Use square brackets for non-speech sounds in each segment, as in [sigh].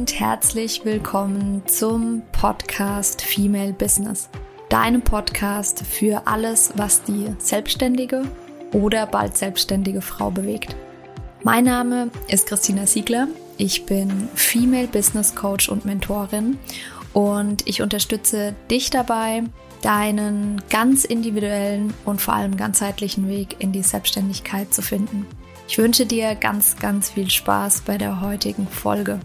und herzlich willkommen zum Podcast Female Business. Deinem Podcast für alles, was die selbstständige oder bald selbstständige Frau bewegt. Mein Name ist Christina Siegler. Ich bin Female Business Coach und Mentorin und ich unterstütze dich dabei, deinen ganz individuellen und vor allem ganzheitlichen Weg in die Selbstständigkeit zu finden. Ich wünsche dir ganz, ganz viel Spaß bei der heutigen Folge.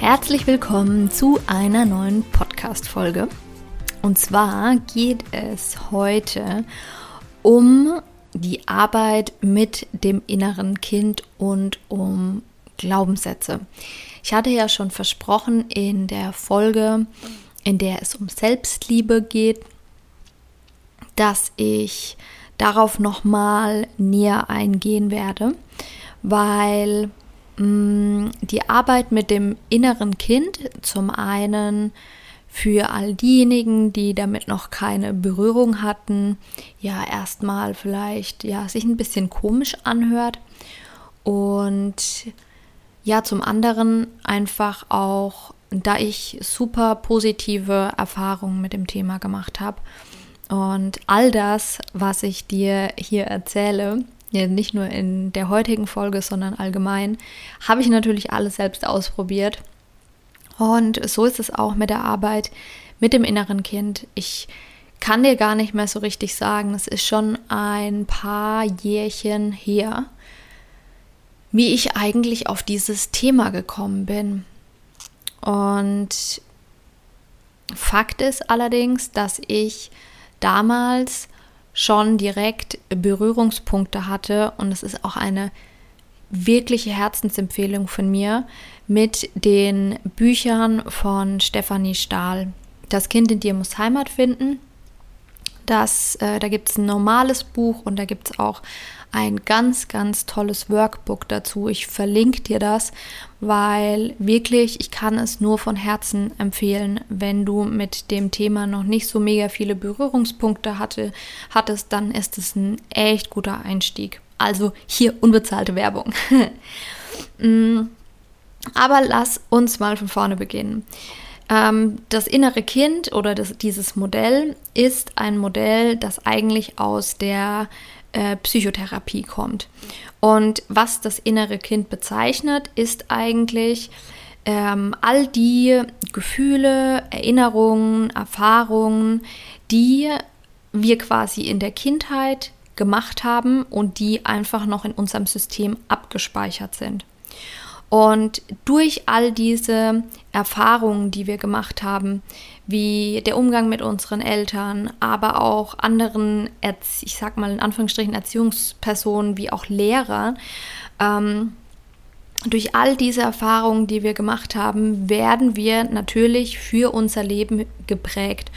Herzlich willkommen zu einer neuen Podcast-Folge. Und zwar geht es heute um die Arbeit mit dem inneren Kind und um Glaubenssätze. Ich hatte ja schon versprochen in der Folge, in der es um Selbstliebe geht, dass ich darauf nochmal näher eingehen werde, weil die Arbeit mit dem inneren Kind zum einen für all diejenigen, die damit noch keine Berührung hatten, ja erstmal vielleicht ja sich ein bisschen komisch anhört und ja zum anderen einfach auch da ich super positive Erfahrungen mit dem Thema gemacht habe. Und all das, was ich dir hier erzähle, ja, nicht nur in der heutigen Folge, sondern allgemein, habe ich natürlich alles selbst ausprobiert. Und so ist es auch mit der Arbeit mit dem inneren Kind. Ich kann dir gar nicht mehr so richtig sagen, es ist schon ein paar Jährchen her, wie ich eigentlich auf dieses Thema gekommen bin. Und Fakt ist allerdings, dass ich damals schon direkt Berührungspunkte hatte und es ist auch eine wirkliche Herzensempfehlung von mir mit den Büchern von Stefanie Stahl. Das Kind in dir muss Heimat finden. Das, äh, da gibt es ein normales Buch und da gibt es auch ein ganz, ganz tolles Workbook dazu. Ich verlinke dir das, weil wirklich, ich kann es nur von Herzen empfehlen, wenn du mit dem Thema noch nicht so mega viele Berührungspunkte hatte, hattest, dann ist es ein echt guter Einstieg. Also hier unbezahlte Werbung. [laughs] Mm, aber lass uns mal von vorne beginnen. Ähm, das innere Kind oder das, dieses Modell ist ein Modell, das eigentlich aus der äh, Psychotherapie kommt. Und was das innere Kind bezeichnet, ist eigentlich ähm, all die Gefühle, Erinnerungen, Erfahrungen, die wir quasi in der Kindheit gemacht haben und die einfach noch in unserem System abgespeichert sind. Und durch all diese Erfahrungen, die wir gemacht haben, wie der Umgang mit unseren Eltern, aber auch anderen, ich sag mal in Anführungsstrichen Erziehungspersonen wie auch Lehrer, ähm, durch all diese Erfahrungen, die wir gemacht haben, werden wir natürlich für unser Leben geprägt.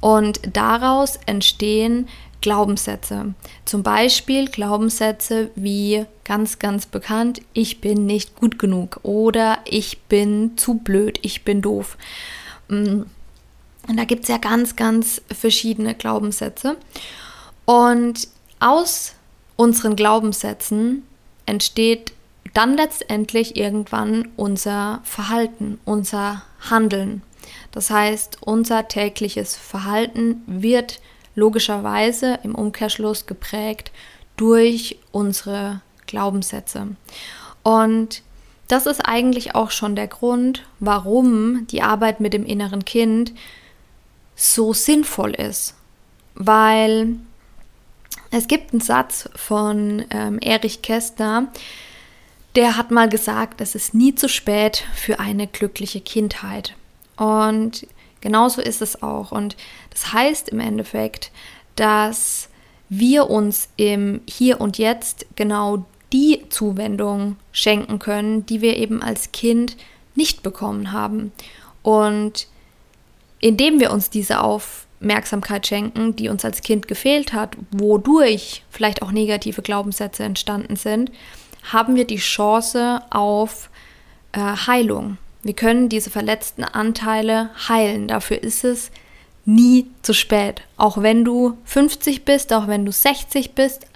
Und daraus entstehen Glaubenssätze. Zum Beispiel Glaubenssätze wie ganz, ganz bekannt, ich bin nicht gut genug oder ich bin zu blöd, ich bin doof. Mm. Und da gibt es ja ganz, ganz verschiedene Glaubenssätze. Und aus unseren Glaubenssätzen entsteht dann letztendlich irgendwann unser Verhalten, unser Handeln. Das heißt, unser tägliches Verhalten wird logischerweise im Umkehrschluss geprägt durch unsere Glaubenssätze. Und das ist eigentlich auch schon der Grund, warum die Arbeit mit dem inneren Kind so sinnvoll ist. Weil es gibt einen Satz von ähm, Erich Kästner, der hat mal gesagt, es ist nie zu spät für eine glückliche Kindheit. Und genauso ist es auch. Und das heißt im Endeffekt, dass wir uns im Hier und Jetzt genau die Zuwendung schenken können, die wir eben als Kind nicht bekommen haben. Und indem wir uns diese Aufmerksamkeit schenken, die uns als Kind gefehlt hat, wodurch vielleicht auch negative Glaubenssätze entstanden sind, haben wir die Chance auf äh, Heilung. Wir können diese verletzten Anteile heilen. Dafür ist es nie zu spät. Auch wenn du 50 bist, auch wenn du 60 bist,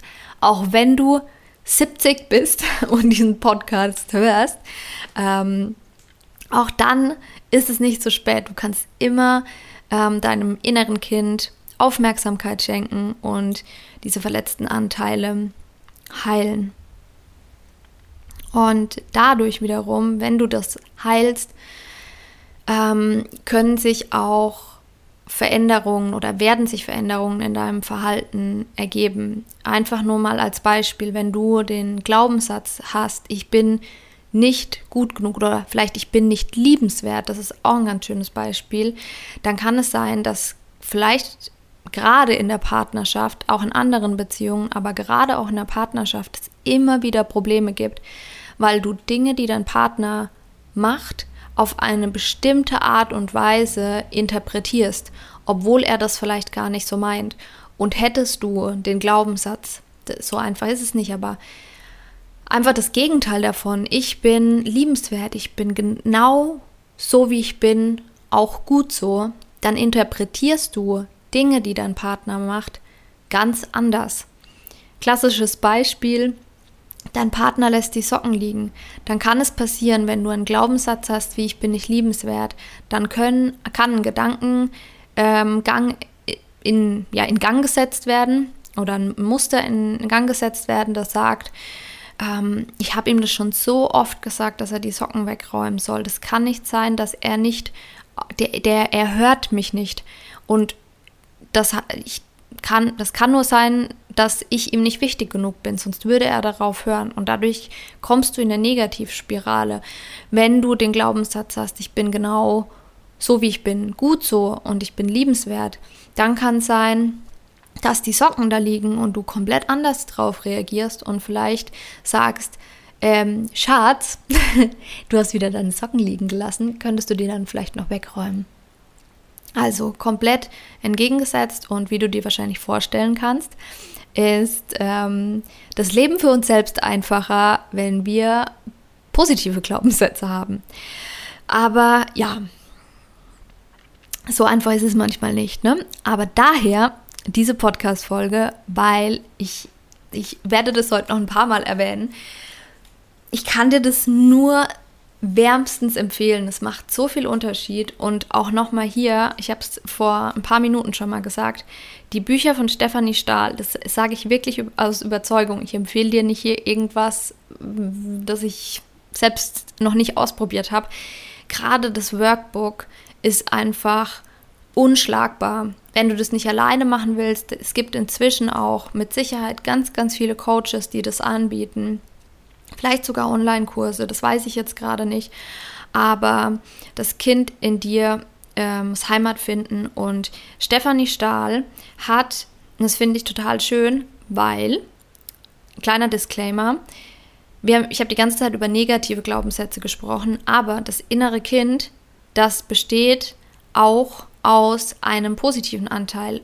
auch wenn du 70 bist [laughs] und diesen Podcast hörst, ähm, auch dann ist es nicht zu spät. Du kannst immer ähm, deinem inneren Kind Aufmerksamkeit schenken und diese verletzten Anteile heilen. Und dadurch wiederum, wenn du das heilst, ähm, können sich auch Veränderungen oder werden sich Veränderungen in deinem Verhalten ergeben. Einfach nur mal als Beispiel, wenn du den Glaubenssatz hast, ich bin nicht gut genug oder vielleicht ich bin nicht liebenswert, das ist auch ein ganz schönes Beispiel, dann kann es sein, dass vielleicht gerade in der Partnerschaft, auch in anderen Beziehungen, aber gerade auch in der Partnerschaft es immer wieder Probleme gibt, weil du Dinge, die dein Partner macht, auf eine bestimmte Art und Weise interpretierst, obwohl er das vielleicht gar nicht so meint. Und hättest du den Glaubenssatz, so einfach ist es nicht, aber einfach das Gegenteil davon. Ich bin liebenswert, ich bin genau so, wie ich bin, auch gut so. Dann interpretierst du Dinge, die dein Partner macht, ganz anders. Klassisches Beispiel, dein Partner lässt die Socken liegen. Dann kann es passieren, wenn du einen Glaubenssatz hast, wie ich bin nicht liebenswert, dann können, kann ein Gedankengang ähm, in, ja, in Gang gesetzt werden oder ein Muster in Gang gesetzt werden, das sagt, ähm, ich habe ihm das schon so oft gesagt, dass er die Socken wegräumen soll. Das kann nicht sein, dass er nicht, der, der er hört mich nicht. Und das, ich kann, das kann nur sein, dass ich ihm nicht wichtig genug bin, sonst würde er darauf hören. Und dadurch kommst du in der Negativspirale. Wenn du den Glaubenssatz hast, ich bin genau so, wie ich bin, gut so und ich bin liebenswert, dann kann es sein, dass die Socken da liegen und du komplett anders drauf reagierst und vielleicht sagst, ähm, Schatz, [laughs] du hast wieder deine Socken liegen gelassen, könntest du die dann vielleicht noch wegräumen? Also komplett entgegengesetzt und wie du dir wahrscheinlich vorstellen kannst, ist ähm, das Leben für uns selbst einfacher, wenn wir positive Glaubenssätze haben. Aber ja, so einfach ist es manchmal nicht. Ne? Aber daher diese Podcast-Folge, weil ich, ich werde das heute noch ein paar Mal erwähnen. Ich kann dir das nur wärmstens empfehlen. Es macht so viel Unterschied. Und auch nochmal hier, ich habe es vor ein paar Minuten schon mal gesagt, die Bücher von Stefanie Stahl, das sage ich wirklich aus Überzeugung. Ich empfehle dir nicht hier irgendwas, das ich selbst noch nicht ausprobiert habe. Gerade das Workbook ist einfach unschlagbar. Wenn du das nicht alleine machen willst, es gibt inzwischen auch mit Sicherheit ganz, ganz viele Coaches, die das anbieten. Vielleicht sogar Online-Kurse, das weiß ich jetzt gerade nicht. Aber das Kind in dir ähm, muss Heimat finden. Und Stefanie Stahl hat, das finde ich total schön, weil, kleiner Disclaimer, wir, ich habe die ganze Zeit über negative Glaubenssätze gesprochen, aber das innere Kind, das besteht auch aus einem positiven Anteil.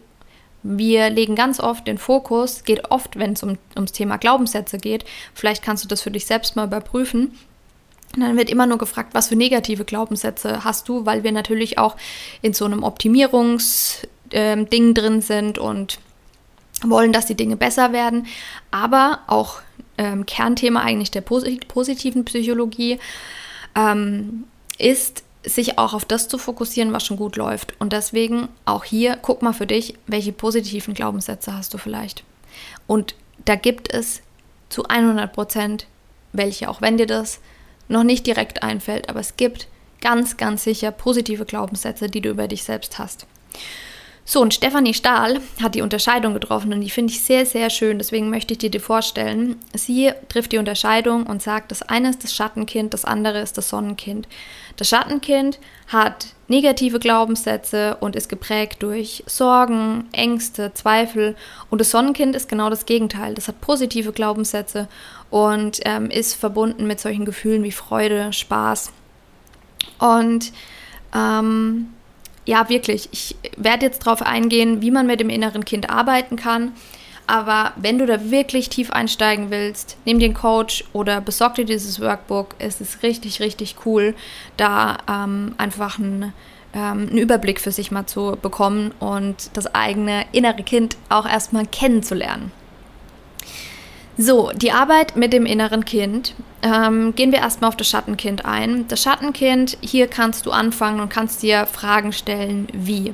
Wir legen ganz oft den Fokus, geht oft, wenn es um, ums Thema Glaubenssätze geht, vielleicht kannst du das für dich selbst mal überprüfen. Und dann wird immer nur gefragt, was für negative Glaubenssätze hast du, weil wir natürlich auch in so einem Optimierungsding ähm, drin sind und wollen, dass die Dinge besser werden. Aber auch ähm, Kernthema eigentlich der positiven Psychologie ähm, ist sich auch auf das zu fokussieren, was schon gut läuft. Und deswegen auch hier, guck mal für dich, welche positiven Glaubenssätze hast du vielleicht. Und da gibt es zu 100 Prozent welche, auch wenn dir das noch nicht direkt einfällt, aber es gibt ganz, ganz sicher positive Glaubenssätze, die du über dich selbst hast. So, und Stefanie Stahl hat die Unterscheidung getroffen und die finde ich sehr, sehr schön. Deswegen möchte ich dir die vorstellen. Sie trifft die Unterscheidung und sagt, das eine ist das Schattenkind, das andere ist das Sonnenkind. Das Schattenkind hat negative Glaubenssätze und ist geprägt durch Sorgen, Ängste, Zweifel. Und das Sonnenkind ist genau das Gegenteil. Das hat positive Glaubenssätze und ähm, ist verbunden mit solchen Gefühlen wie Freude, Spaß. Und ähm, ja, wirklich, ich werde jetzt darauf eingehen, wie man mit dem inneren Kind arbeiten kann. Aber wenn du da wirklich tief einsteigen willst, nimm den Coach oder besorg dir dieses Workbook. Es ist richtig, richtig cool, da ähm, einfach ein ähm, einen Überblick für sich mal zu bekommen und das eigene innere Kind auch erstmal kennenzulernen. So, die Arbeit mit dem inneren Kind. Ähm, gehen wir erstmal auf das Schattenkind ein. Das Schattenkind, hier kannst du anfangen und kannst dir Fragen stellen, wie.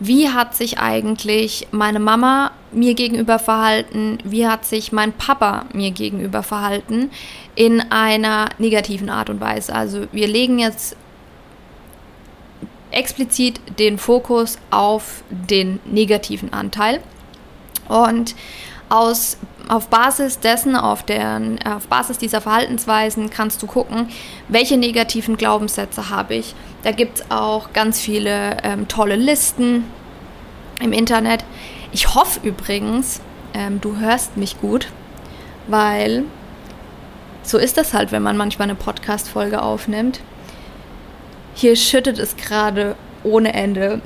Wie hat sich eigentlich meine Mama mir gegenüber verhalten? Wie hat sich mein Papa mir gegenüber verhalten? In einer negativen Art und Weise. Also wir legen jetzt explizit den Fokus auf den negativen Anteil. Und aus, auf Basis dessen, auf, der, auf Basis dieser Verhaltensweisen kannst du gucken, welche negativen Glaubenssätze habe ich. Da gibt es auch ganz viele ähm, tolle Listen im Internet. Ich hoffe übrigens, ähm, du hörst mich gut, weil so ist das halt, wenn man manchmal eine Podcast-Folge aufnimmt. Hier schüttet es gerade ohne Ende.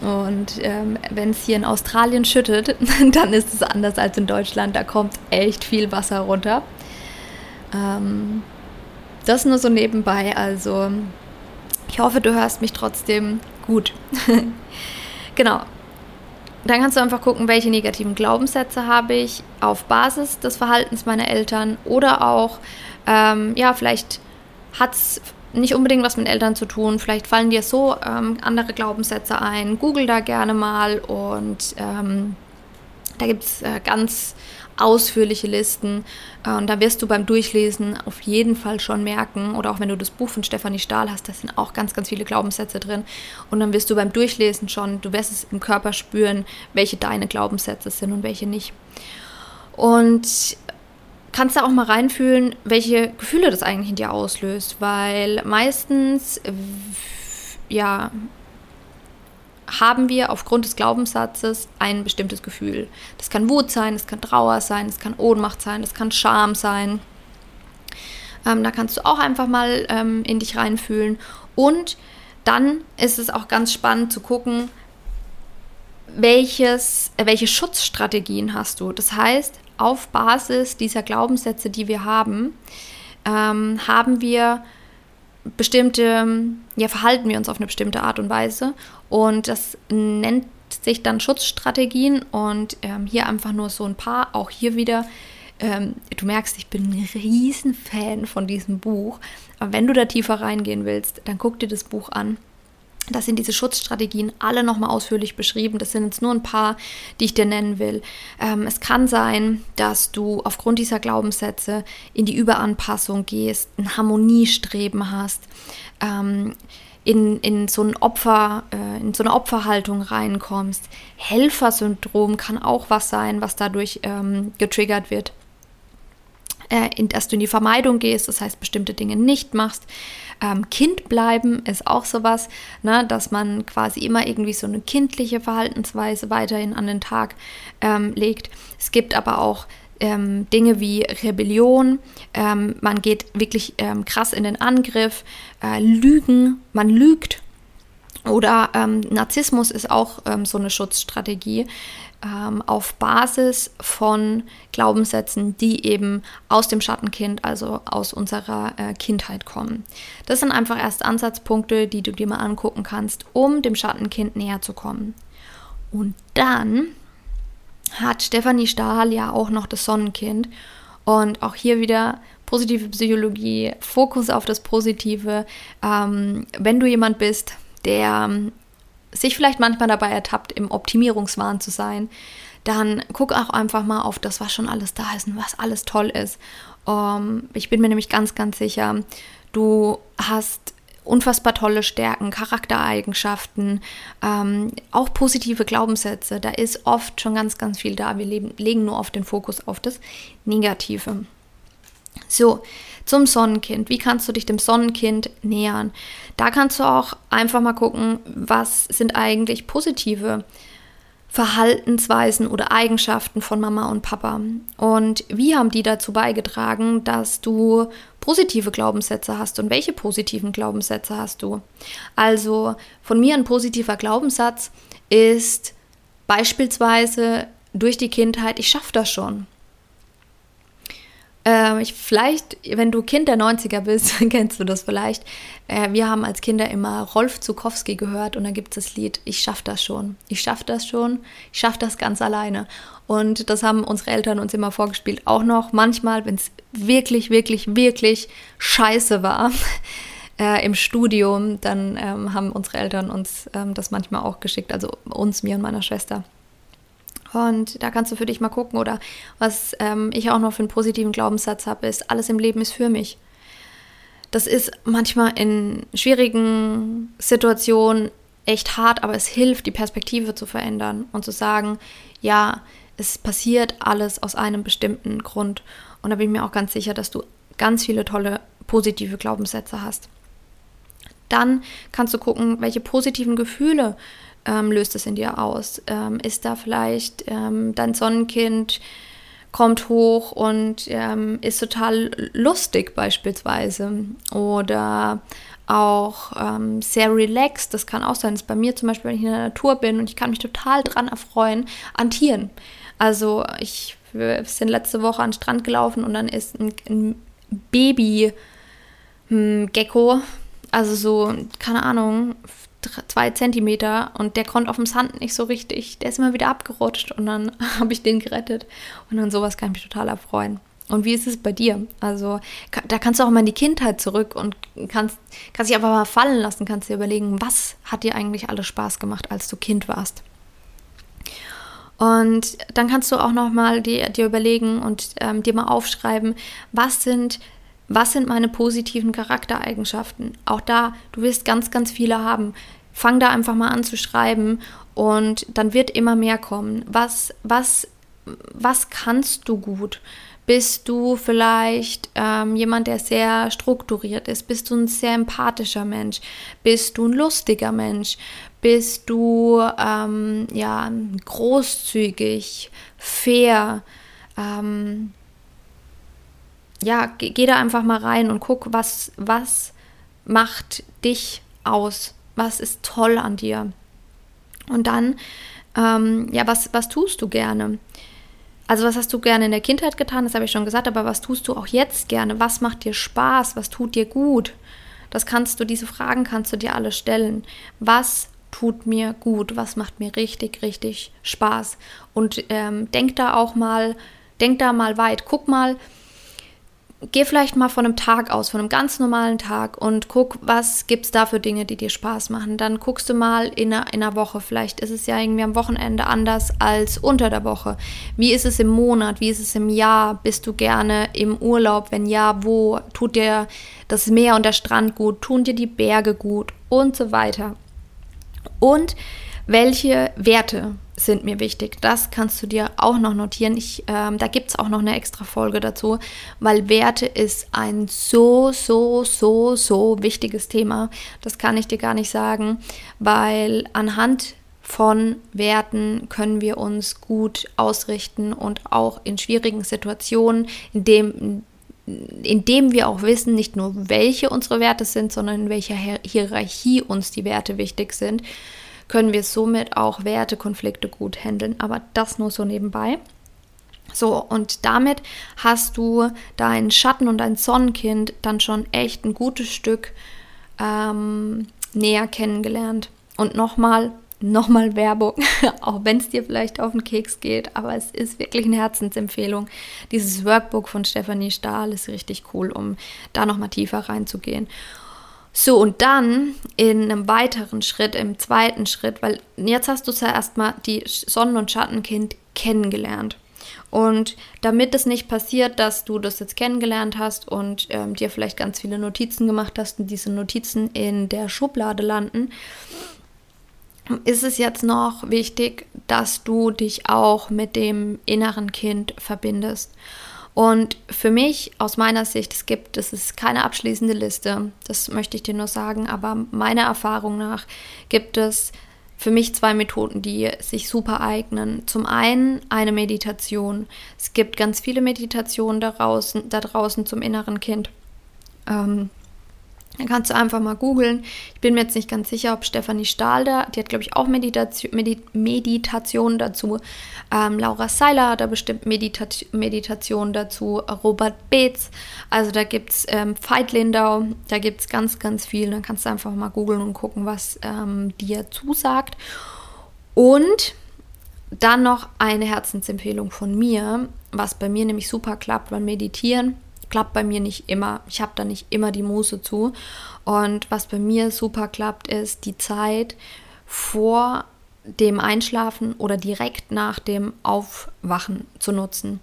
Und ähm, wenn es hier in Australien schüttet, [laughs] dann ist es anders als in Deutschland. Da kommt echt viel Wasser runter. Ähm, das nur so nebenbei. Also ich hoffe, du hörst mich trotzdem gut. [laughs] genau. Dann kannst du einfach gucken, welche negativen Glaubenssätze habe ich auf Basis des Verhaltens meiner Eltern oder auch, ähm, ja, vielleicht hat es nicht unbedingt was mit Eltern zu tun. Vielleicht fallen dir so ähm, andere Glaubenssätze ein. Google da gerne mal und ähm, da gibt es äh, ganz ausführliche Listen. Äh, und da wirst du beim Durchlesen auf jeden Fall schon merken, oder auch wenn du das Buch von Stefanie Stahl hast, da sind auch ganz, ganz viele Glaubenssätze drin. Und dann wirst du beim Durchlesen schon, du wirst es im Körper spüren, welche deine Glaubenssätze sind und welche nicht. Und kannst da auch mal reinfühlen, welche Gefühle das eigentlich in dir auslöst, weil meistens, ja, haben wir aufgrund des Glaubenssatzes ein bestimmtes Gefühl. Das kann Wut sein, das kann Trauer sein, das kann Ohnmacht sein, das kann Scham sein. Ähm, da kannst du auch einfach mal ähm, in dich reinfühlen. Und dann ist es auch ganz spannend zu gucken, welches, äh, welche Schutzstrategien hast du. Das heißt, auf Basis dieser Glaubenssätze, die wir haben, ähm, haben wir bestimmte, ja, verhalten wir uns auf eine bestimmte Art und Weise. Und das nennt sich dann Schutzstrategien und ähm, hier einfach nur so ein paar, auch hier wieder. Ähm, du merkst, ich bin ein Riesenfan von diesem Buch. Aber wenn du da tiefer reingehen willst, dann guck dir das Buch an. Das sind diese Schutzstrategien alle nochmal ausführlich beschrieben. Das sind jetzt nur ein paar, die ich dir nennen will. Ähm, es kann sein, dass du aufgrund dieser Glaubenssätze in die Überanpassung gehst, ein Harmoniestreben hast, ähm, in, in, so ein Opfer, äh, in so eine Opferhaltung reinkommst. Helfersyndrom kann auch was sein, was dadurch ähm, getriggert wird. Äh, in, dass du in die Vermeidung gehst, das heißt bestimmte Dinge nicht machst. Ähm, kind bleiben ist auch sowas, ne, dass man quasi immer irgendwie so eine kindliche Verhaltensweise weiterhin an den Tag ähm, legt. Es gibt aber auch ähm, Dinge wie Rebellion, ähm, man geht wirklich ähm, krass in den Angriff, äh, Lügen, man lügt. Oder ähm, Narzissmus ist auch ähm, so eine Schutzstrategie ähm, auf Basis von Glaubenssätzen, die eben aus dem Schattenkind, also aus unserer äh, Kindheit kommen. Das sind einfach erst Ansatzpunkte, die du dir mal angucken kannst, um dem Schattenkind näher zu kommen. Und dann hat Stefanie Stahl ja auch noch das Sonnenkind. Und auch hier wieder positive Psychologie, Fokus auf das Positive. Ähm, wenn du jemand bist, der sich vielleicht manchmal dabei ertappt, im Optimierungswahn zu sein, dann guck auch einfach mal auf das, was schon alles da ist und was alles toll ist. Um, ähm, ich bin mir nämlich ganz, ganz sicher, du hast unfassbar tolle Stärken, Charaktereigenschaften, ähm, auch positive Glaubenssätze. Da ist oft schon ganz, ganz viel da. Wir leben, legen nur auf den Fokus auf das Negative. So, zum Sonnenkind. Wie kannst du dich dem Sonnenkind nähern? Da kannst du auch einfach mal gucken, was sind eigentlich positive Verhaltensweisen oder Eigenschaften von Mama und Papa und wie haben die dazu beigetragen, dass du positive Glaubenssätze hast und welche positiven Glaubenssätze hast du? Also von mir ein positiver Glaubenssatz ist beispielsweise durch die Kindheit, ich schaffe das schon. Äh, ich, vielleicht, wenn du Kind der 90er bist, [laughs] kennst du das vielleicht. Äh, wir haben als Kinder immer Rolf Zukowski gehört und da gibt es das Lied Ich schaff das schon. Ich schaff das schon. Ich schaff das ganz alleine. Und das haben unsere Eltern uns immer vorgespielt. Auch noch manchmal, wenn es wirklich, wirklich, wirklich scheiße war [laughs] äh, im Studium, dann ähm, haben unsere Eltern uns ähm, das manchmal auch geschickt. Also uns, mir und meiner Schwester. Und da kannst du für dich mal gucken. Oder was ähm, ich auch noch für einen positiven Glaubenssatz habe, ist, alles im Leben ist für mich. Das ist manchmal in schwierigen Situationen echt hart, aber es hilft, die Perspektive zu verändern und zu sagen, ja, es passiert alles aus einem bestimmten Grund. Und da bin ich mir auch ganz sicher, dass du ganz viele tolle positive Glaubenssätze hast. Dann kannst du gucken, welche positiven Gefühle ähm, löst es in dir aus? Ähm, ist da vielleicht ähm, dein Sonnenkind kommt hoch und ähm, ist total lustig beispielsweise oder auch ähm, sehr relaxed. Das kann auch sein. Das ist bei mir zum Beispiel, wenn ich in der Natur bin und ich kann mich total dran erfreuen an Tieren. Also ich wir sind letzte Woche an den Strand gelaufen und dann ist ein, ein Baby hm, also so, keine Ahnung, zwei Zentimeter und der konnte auf dem Sand nicht so richtig. Der ist immer wieder abgerutscht und dann [laughs] habe ich den gerettet. Und an sowas kann ich mich total erfreuen. Und wie ist es bei dir? Also, da kannst du auch mal in die Kindheit zurück und kannst, kannst dich einfach mal fallen lassen, kannst dir überlegen, was hat dir eigentlich alles Spaß gemacht, als du Kind warst. Und dann kannst du auch noch mal dir, dir überlegen und ähm, dir mal aufschreiben, was sind was sind meine positiven Charaktereigenschaften? Auch da, du wirst ganz, ganz viele haben. Fang da einfach mal an zu schreiben und dann wird immer mehr kommen. Was, was, was kannst du gut? Bist du vielleicht ähm, jemand, der sehr strukturiert ist? Bist du ein sehr empathischer Mensch? Bist du ein lustiger Mensch? Bist du ähm, ja, großzügig, fair? Ähm, ja, geh, geh, da einfach mal rein und guck, was, was macht dich aus? Was ist toll an dir? Und dann, ähm, ja, was, was tust du gerne? Also was hast du gerne in der Kindheit getan, das habe ich schon gesagt, aber was tust du auch jetzt gerne? Was macht dir Spaß? Was tut dir gut? Das kannst du, diese Fragen kannst du dir alle stellen. Was tut mir gut? Was macht mir richtig, richtig Spaß? Und ähm, denk da auch mal, denk da mal weit. Guck mal, geh vielleicht mal von einem Tag aus, von einem ganz normalen Tag und guck, was gibt es da für Dinge, die dir Spaß machen. Dann guckst du mal in einer, in einer Woche. Vielleicht ist es ja irgendwie am Wochenende anders als unter der Woche. Wie ist es im Monat? Wie ist es im Jahr? Bist du gerne im Urlaub? Wenn ja, wo? Tut dir das Meer und der Strand gut? Tun dir die Berge gut? Und so weiter. Und welche Werte sind mir wichtig. Das kannst du dir auch noch notieren. Ich, ähm, da gibt es auch noch eine extra Folge dazu, weil Werte ist ein so, so, so, so wichtiges Thema. Das kann ich dir gar nicht sagen, weil anhand von Werten können wir uns gut ausrichten und auch in schwierigen Situationen, in dem indem wir auch wissen, nicht nur welche unsere Werte sind, sondern in welcher Hierarchie uns die Werte wichtig sind, können wir somit auch Wertekonflikte gut handeln. Aber das nur so nebenbei. So, und damit hast du dein Schatten- und dein Sonnenkind dann schon echt ein gutes Stück ähm, näher kennengelernt. Und nochmal, nochmal Werbung, [laughs] auch wenn es dir vielleicht auf den Keks geht, aber es ist wirklich eine Herzensempfehlung. Dieses Workbook von Stefanie Stahl ist richtig cool, um da nochmal tiefer reinzugehen. So, und dann in einem weiteren Schritt, im zweiten Schritt, weil jetzt hast du zuerst mal die Sonnen- und Schattenkind kennengelernt. Und damit es nicht passiert, dass du das jetzt kennengelernt hast und ähm, dir vielleicht ganz viele Notizen gemacht hast und diese Notizen in der Schublade landen, ist es jetzt noch wichtig, dass du dich auch mit dem inneren Kind verbindest. Und für mich, aus meiner Sicht, es gibt, es ist keine abschließende Liste, das möchte ich dir nur sagen, aber meiner Erfahrung nach gibt es für mich zwei Methoden, die sich super eignen. Zum einen eine Meditation. Es gibt ganz viele Meditationen da draußen, da draußen zum inneren Kind. Ähm, Dann kannst du einfach mal googeln. Ich bin mir jetzt nicht ganz sicher, ob Stefanie Stahl da, die hat, glaube ich, auch Meditation, Medit Meditation dazu. Ähm, Laura Seiler hat da bestimmt Meditat Meditation dazu. Robert Beetz. Also da gibt es ähm, Veit Lindau, da gibt es ganz, ganz viel. Dann kannst du einfach mal googeln und gucken, was ähm, dir zusagt. Und dann noch eine Herzensempfehlung von mir, was bei mir nämlich super klappt beim Meditieren klappt bei mir nicht immer. Ich habe da nicht immer die Muße zu. Und was bei mir super klappt, ist die Zeit vor dem Einschlafen oder direkt nach dem Aufwachen zu nutzen.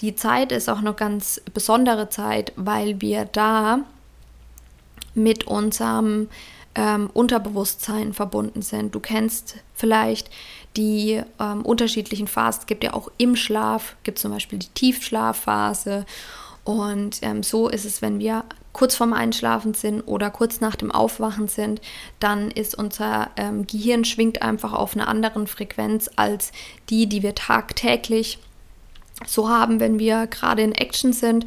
Die Zeit ist auch eine ganz besondere Zeit, weil wir da mit unserem ähm, Unterbewusstsein verbunden sind. Du kennst vielleicht die ähm, unterschiedlichen Phasen. Es gibt ja auch im Schlaf, gibt zum Beispiel die Tiefschlafphase und ähm, so ist es, wenn wir kurz vorm Einschlafen sind oder kurz nach dem Aufwachen sind, dann ist unser ähm, Gehirn schwingt einfach auf einer anderen Frequenz als die, die wir tagtäglich so haben, wenn wir gerade in Action sind.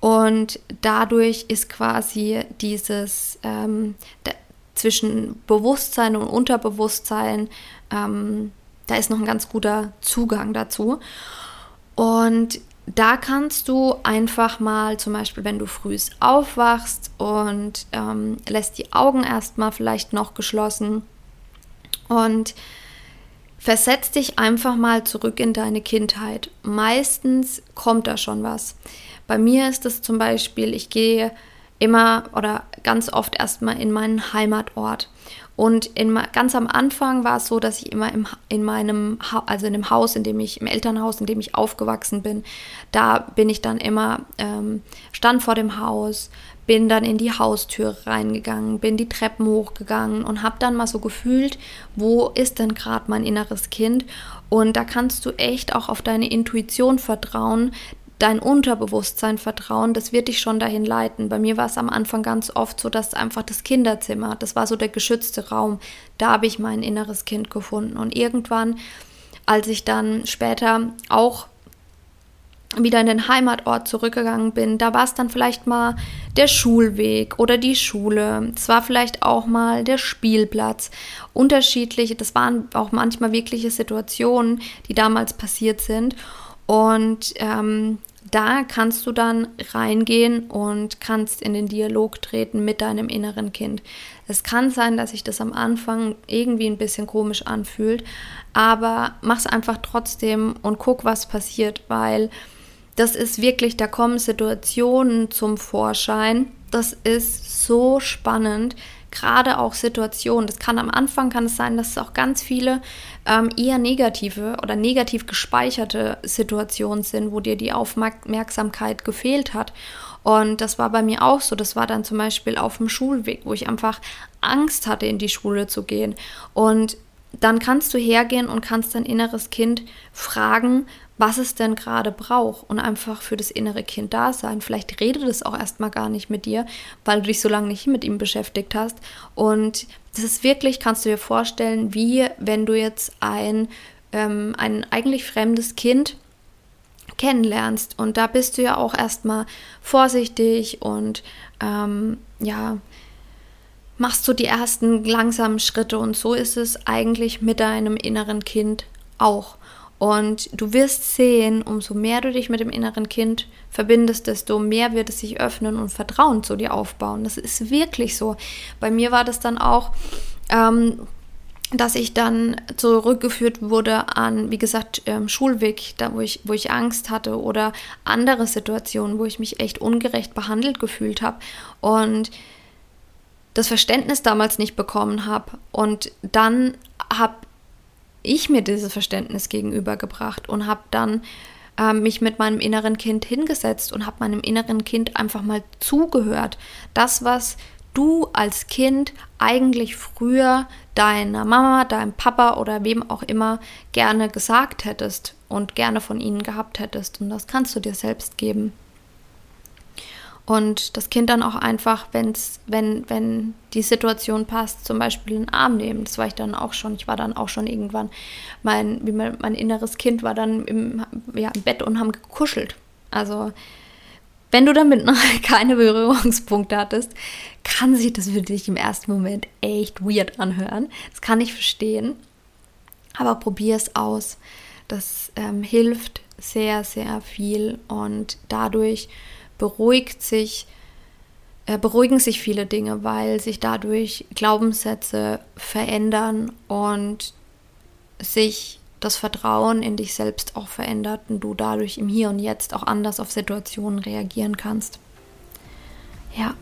Und dadurch ist quasi dieses ähm, zwischen Bewusstsein und Unterbewusstsein, ähm, da ist noch ein ganz guter Zugang dazu. Und da kannst du einfach mal, zum Beispiel, wenn du früh aufwachst und ähm, lässt die Augen erstmal vielleicht noch geschlossen und versetz dich einfach mal zurück in deine Kindheit. Meistens kommt da schon was. Bei mir ist es zum Beispiel, ich gehe immer oder ganz oft erstmal in meinen Heimatort. Und in, ganz am Anfang war es so, dass ich immer im, in meinem, also in dem Haus, in dem ich, im Elternhaus, in dem ich aufgewachsen bin, da bin ich dann immer, ähm, stand vor dem Haus, bin dann in die Haustür reingegangen, bin die Treppen hochgegangen und habe dann mal so gefühlt, wo ist denn gerade mein inneres Kind? Und da kannst du echt auch auf deine Intuition vertrauen, dein Unterbewusstsein vertrauen, das wird dich schon dahin leiten. Bei mir war es am Anfang ganz oft so, dass einfach das Kinderzimmer, das war so der geschützte Raum, da habe ich mein inneres Kind gefunden. Und irgendwann, als ich dann später auch wieder in den Heimatort zurückgegangen bin, da war es dann vielleicht mal der Schulweg oder die Schule. Es war vielleicht auch mal der Spielplatz. Unterschiedliche, das waren auch manchmal wirkliche Situationen, die damals passiert sind. Und ähm, da kannst du dann reingehen und kannst in den Dialog treten mit deinem inneren Kind. Es kann sein, dass sich das am Anfang irgendwie ein bisschen komisch anfühlt, aber mach es einfach trotzdem und guck, was passiert, weil das ist wirklich, da kommen Situationen zum Vorschein. Das ist so spannend gerade auch Situationen. Das kann am Anfang kann es sein, dass es auch ganz viele ähm, eher negative oder negativ gespeicherte Situationen sind, wo dir die Aufmerksamkeit gefehlt hat. Und das war bei mir auch so. Das war dann zum Beispiel auf dem Schulweg, wo ich einfach Angst hatte, in die Schule zu gehen. Und dann kannst du hergehen und kannst dein inneres Kind fragen, was es denn gerade braucht und einfach für das innere Kind da sein. Vielleicht redet es auch erstmal gar nicht mit dir, weil du dich so lange nicht mit ihm beschäftigt hast. Und das ist wirklich, kannst du dir vorstellen, wie wenn du jetzt ein, ähm, ein eigentlich fremdes Kind kennenlernst. Und da bist du ja auch erstmal vorsichtig und ähm, ja, machst du die ersten langsamen Schritte. Und so ist es eigentlich mit deinem inneren Kind auch. Und du wirst sehen, umso mehr du dich mit dem inneren Kind verbindest, desto mehr wird es sich öffnen und Vertrauen zu dir aufbauen. Das ist wirklich so. Bei mir war das dann auch, ähm, dass ich dann zurückgeführt wurde an, wie gesagt, ähm, Schulweg, da wo ich, wo ich Angst hatte oder andere Situationen, wo ich mich echt ungerecht behandelt gefühlt habe und das Verständnis damals nicht bekommen habe. Und dann habe ich mir dieses Verständnis gegenübergebracht und habe dann äh, mich mit meinem inneren Kind hingesetzt und habe meinem inneren Kind einfach mal zugehört. Das, was du als Kind eigentlich früher deiner Mama, deinem Papa oder wem auch immer gerne gesagt hättest und gerne von ihnen gehabt hättest. Und das kannst du dir selbst geben und das Kind dann auch einfach, wenn's, wenn, wenn die Situation passt, zum Beispiel in den Arm nehmen. Das war ich dann auch schon. Ich war dann auch schon irgendwann, mein, mein, mein inneres Kind war dann im, ja, im Bett und haben gekuschelt. Also wenn du damit noch [laughs] keine Berührungspunkte hattest, kann sich das für dich im ersten Moment echt weird anhören. Das kann ich verstehen. Aber probier es aus. Das ähm, hilft sehr, sehr viel und dadurch beruhigt sich, äh, beruhigen sich viele Dinge, weil sich dadurch Glaubenssätze verändern und sich das Vertrauen in dich selbst auch verändert und du dadurch im Hier und Jetzt auch anders auf Situationen reagieren kannst. Ja.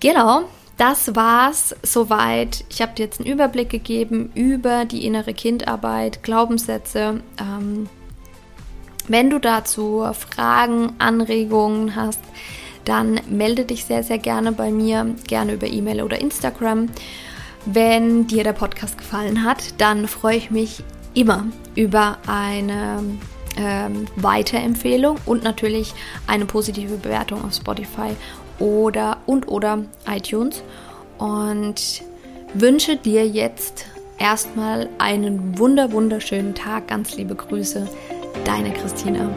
Genau, das war's soweit. Ich habe dir jetzt einen Überblick gegeben über die innere Kindarbeit, Glaubenssätze. Ähm, wenn du dazu Fragen, Anregungen hast, dann melde dich sehr, sehr gerne bei mir, gerne über E-Mail oder Instagram. Wenn dir der Podcast gefallen hat, dann freue ich mich immer über eine ähm, Weiterempfehlung und natürlich eine positive Bewertung auf Spotify oder und oder iTunes und wünsche dir jetzt erstmal einen wunder wunderschönen Tag. Ganz liebe Grüße, deine Christina.